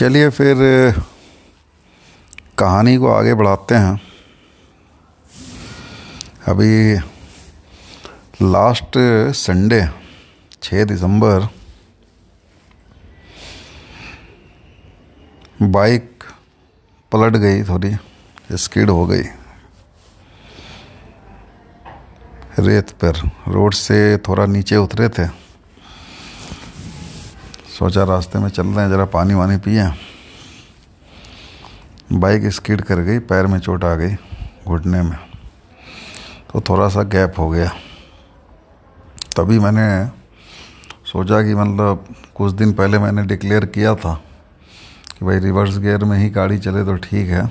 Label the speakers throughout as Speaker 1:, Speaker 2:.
Speaker 1: चलिए फिर कहानी को आगे बढ़ाते हैं। अभी लास्ट संडे छः दिसंबर बाइक पलट गई थोड़ी स्किड हो गई। रेत पर, रोड से थोड़ा नीचे उतरे थे। सोचा रास्ते में चल रहे हैं, ज़रा पानी वानी पिए। बाइक स्किड कर गई, पैर में चोट आ गई घुटने में। तो थोड़ा सा गैप हो गया। तभी मैंने सोचा कि मतलब कुछ दिन पहले मैंने डिक्लेयर किया था कि भाई रिवर्स गियर में ही गाड़ी चले तो ठीक है।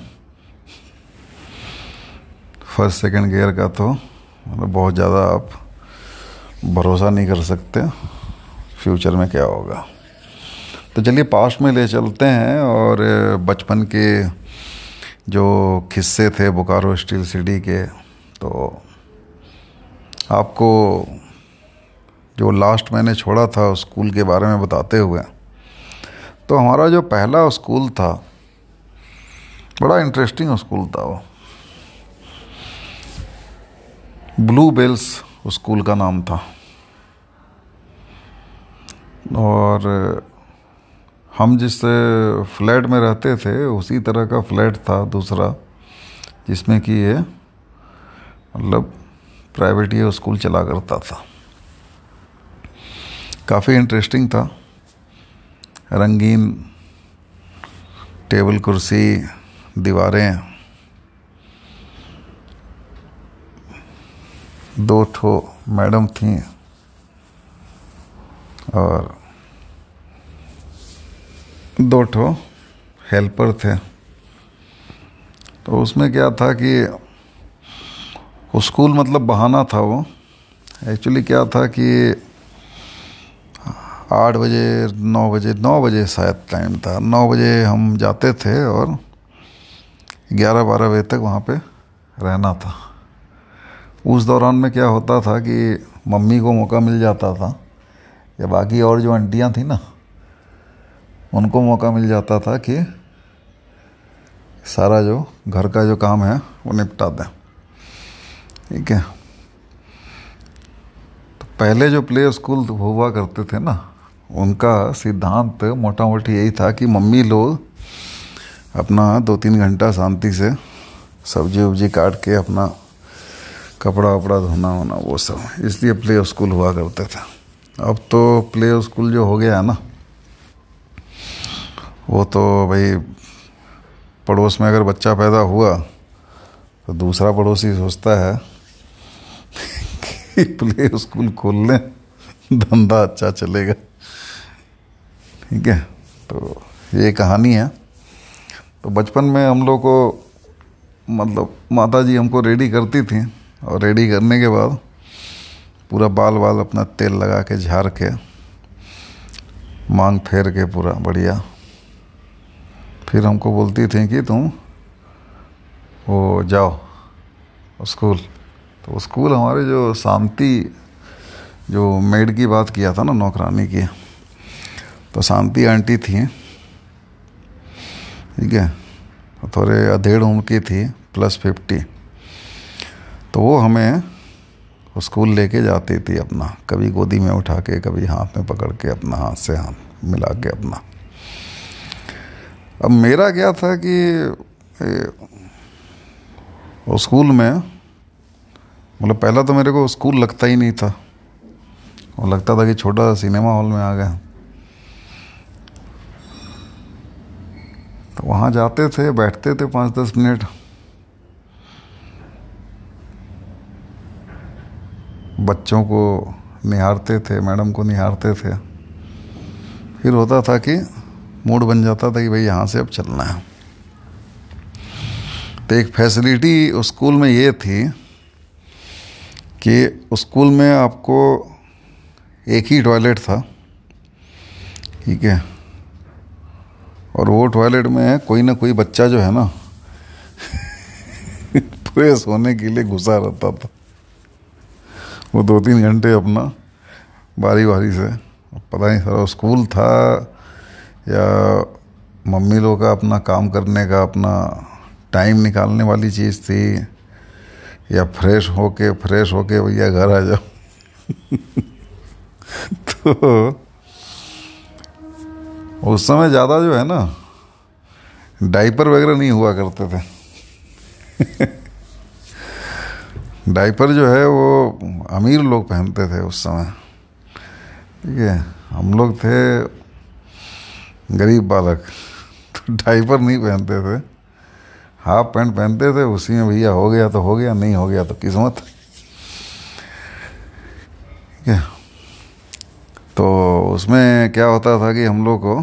Speaker 1: फ़र्स्ट, सेकंड गियर का तो मतलब बहुत ज़्यादा आप भरोसा नहीं कर सकते। फ्यूचर में क्या होगा? तो चलिए पास में ले चलते हैं और बचपन के जो किस्से थे बोकारो स्टील सिटी के तो आपको जो लास्ट मैंने छोड़ा था स्कूल के बारे में बताते हुए तो हमारा जो पहला स्कूल था, बड़ा इंटरेस्टिंग स्कूल था वो। ब्लू बेल्स स्कूल का नाम था। और हम जिस फ्लैट में रहते थे, उसी तरह का फ्लैट था दूसरा, जिसमें कि ये मतलब प्राइवेट ये स्कूल चला करता था। काफ़ी इंटरेस्टिंग था। रंगीन टेबल कुर्सी, दीवारें, दो ठो मैडम थी और दो ठो हेल्पर थे। तो उसमें क्या था कि स्कूल मतलब बहाना था वो। एक्चुअली क्या था कि आठ बजे, नौ बजे नौ बजे शायद टाइम था। नौ बजे हम जाते थे और ग्यारह बारह बजे तक वहाँ पे रहना था। उस दौरान में क्या होता था कि मम्मी को मौका मिल जाता था। या बाकी और जो आंटियाँ थी ना उनको मौका मिल जाता था कि सारा जो घर का जो काम है, वो निपटा दें। ठीक है? तो पहले जो प्ले स्कूल हुआ करते थे ना, उनका सिद्धांत मोटा मोटी यही था कि मम्मी लोग अपना दो तीन घंटा शांति से सब्ज़ी उब्जी काट के अपना कपड़ा वपड़ा धोना होना, वो सब। इसलिए प्ले स्कूल हुआ करते थे। अब तो प्ले स्कूल जो हो गया है ना वो तो भाई पड़ोस में अगर बच्चा पैदा हुआ तो दूसरा पड़ोसी सोचता है कि प्ले स्कूल खोल लें, धंधा अच्छा चलेगा। ठीक है? तो ये कहानी है। तो बचपन में हम लोग को मतलब माता जी हमको रेडी करती थी और रेडी करने के बाद पूरा बाल बाल अपना तेल लगा के झाड़ के, मांग फेर के पूरा बढ़िया। फिर हमको बोलती थी कि तुम वो जाओ स्कूल। तो स्कूल हमारे जो शांति, जो मेड की बात किया था ना नौकरानी की तो शांति आंटी थी। ठीक है? थोड़े अधेड़ उम्र की थी प्लस फिफ्टी तो वो हमें स्कूल लेके जाती थी अपना, कभी गोदी में उठा के, कभी हाथ में पकड़ के अपना, हाथ से हाथ मिला के अपना। अब मेरा क्या था कि स्कूल में मतलब पहला तो मेरे को स्कूल लगता ही नहीं था। और लगता था कि छोटा सिनेमा हॉल में आ गया तो वहाँ जाते थे, बैठते थे पाँच दस मिनट। बच्चों को निहारते थे, मैडम को निहारते थे। फिर होता था कि मूड बन जाता था कि भाई यहाँ से अब चलना है। तो एक फैसिलिटी स्कूल में ये थी कि स्कूल में आपको एक ही टॉयलेट था, ठीक है? और वो टॉयलेट में कोई ना कोई बच्चा जो है ना फ्रेश होने के लिए घुसा रहता था। वो दो तीन घंटे अपना बारी बारी से, पता नहीं सर स्कूल था या मम्मी लोग का अपना काम करने का, अपना टाइम निकालने वाली चीज़ थी, या फ्रेश होके फ्रेश होके भैया घर आ जाओ। तो उस समय ज़्यादा जो है ना डाइपर वगैरह नहीं हुआ करते थे। डाइपर जो है वो अमीर लोग पहनते थे उस समय। ठीक है, हम लोग थे गरीब बालक। तो डाइपर नहीं पहनते थे। हाफ़ पैंट पहनते थे, उसी में भैया हो गया तो हो गया, नहीं हो गया तो किस्मत। तो उसमें क्या होता था कि हम लोग को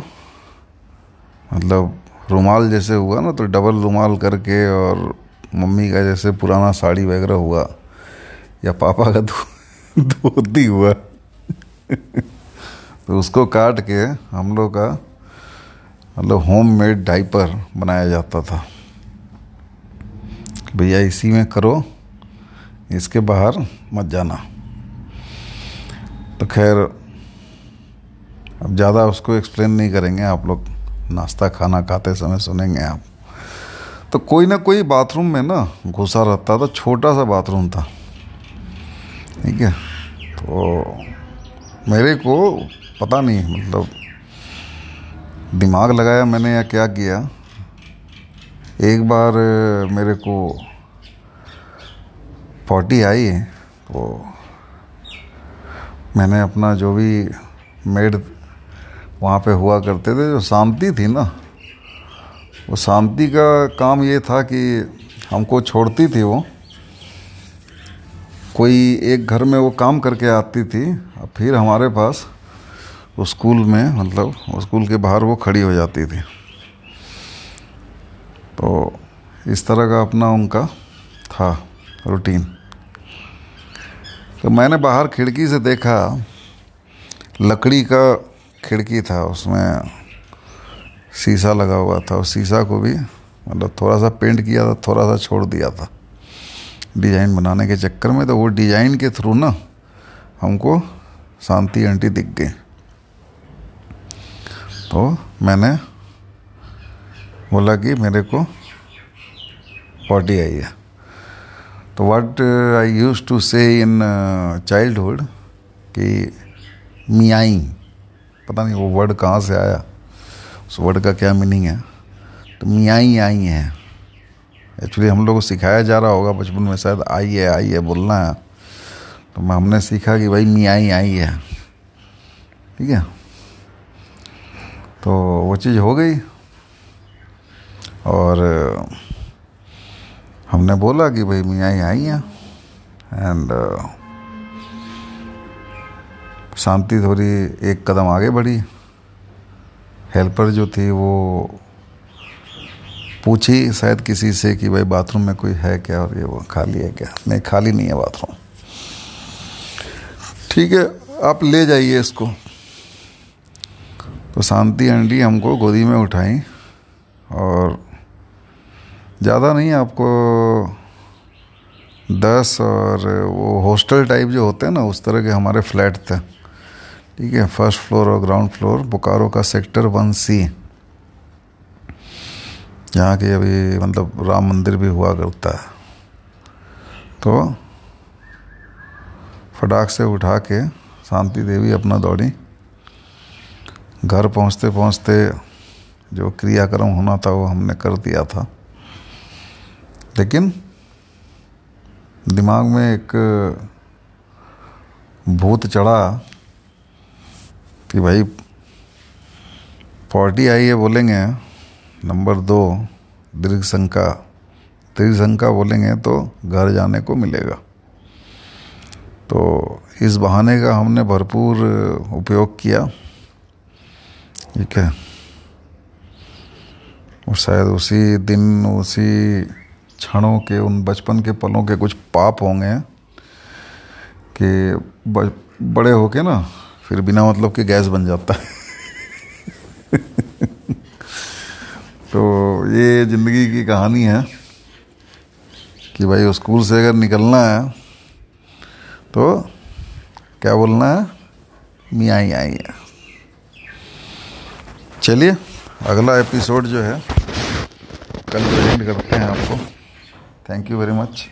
Speaker 1: मतलब रुमाल जैसे हुआ ना तो डबल रुमाल करके और मम्मी का जैसे पुराना साड़ी वगैरह हुआ, या पापा का धोती हुआ। तो उसको काट के हम लोग का मतलब होम मेड डाइपर बनाया जाता था। भैया इसी में करो, इसके बाहर मत जाना। तो खैर, अब ज़्यादा उसको एक्सप्लेन नहीं करेंगे, आप लोग नाश्ता खाना खाते समय सुनेंगे आप। तो कोई ना कोई बाथरूम में ना घुसा रहता था, छोटा सा बाथरूम था। ठीक है? तो मेरे को पता नहीं मतलब दिमाग लगाया मैंने या क्या किया? एक बार मेरे को पॉटी आई तो मैंने अपना जो भी मेड वहाँ पे हुआ करते थे, जो शांति थी ना, वो शांति का काम ये था कि हमको छोड़ती थी वो। कोई एक घर में वो काम करके आती थी फिर हमारे पास उस स्कूल में मतलब उस स्कूल के बाहर वो खड़ी हो जाती थी। तो इस तरह का अपना उनका था रूटीन। तो मैंने बाहर खिड़की से देखा, लकड़ी का खिड़की था, उसमें शीशा लगा हुआ था। उस शीशा को भी मतलब थोड़ा सा पेंट किया था थोड़ा सा छोड़ दिया था। डिज़ाइन बनाने के चक्कर में तो वो डिज़ाइन के थ्रू ना, हमको शांति आंटी दिख गई। तो मैंने बोला कि मेरे को पॉटी आई है। तो व्हाट आई यूज़ टू से इन चाइल्डहुड कि मियाई पता नहीं वो वर्ड कहाँ से आया। उस वर्ड का क्या मीनिंग है? तो मियाई आई है। एक्चुअली हम लोग को सिखाया जा रहा होगा बचपन में, शायद आई है आई है, बोलना है। तो हमने सीखा कि भाई मियाई आई है। ठीक है? तो वो चीज़ हो गई। और, हमने बोला कि भाई मियाँ ही आई हैं। एंड शांति थोड़ी एक कदम आगे बढ़ी। हेल्पर जो थी वो पूछी शायद किसी से कि भाई बाथरूम में कोई है क्या और ये वो खाली है क्या? नहीं, खाली नहीं है बाथरूम। ठीक है, आप ले जाइए इसको। तो शांति आंटी हमको गोदी में उठाई और ज़्यादा नहीं, आपको दस और वो हॉस्टल टाइप जो होते हैं ना, उस तरह के हमारे फ्लैट थे। ठीक है, फ़र्स्ट फ्लोर और ग्राउंड फ्लोर, बोकारो का सेक्टर वन सी। जहाँ के अभी मतलब राम मंदिर भी हुआ करता है। तो फटाक से उठा के शांति देवी अपना दौड़ी। घर पहुँचते पहुँचते जो क्रियाक्रम होना था वो हमने कर दिया था। लेकिन दिमाग में एक भूत चढ़ा कि भाई, पार्टी आई है बोलेंगे, नंबर दो दीर्घ शंका दीर्घ शंका बोलेंगे तो घर जाने को मिलेगा। तो इस बहाने का हमने भरपूर उपयोग किया। ठीक है और शायद उसी दिन, उसी क्षणों के, उन बचपन के पलों के कुछ पाप होंगे कि बड़े होके ना, फिर बिना मतलब के गैस बन जाता है। तो ये ज़िंदगी की कहानी है कि भाई स्कूल से अगर निकलना है तो क्या बोलना है? मियाँ आई है। चलिए अगला एपिसोड जो है कल प्रेजेंट करते हैं आपको। Thank you very much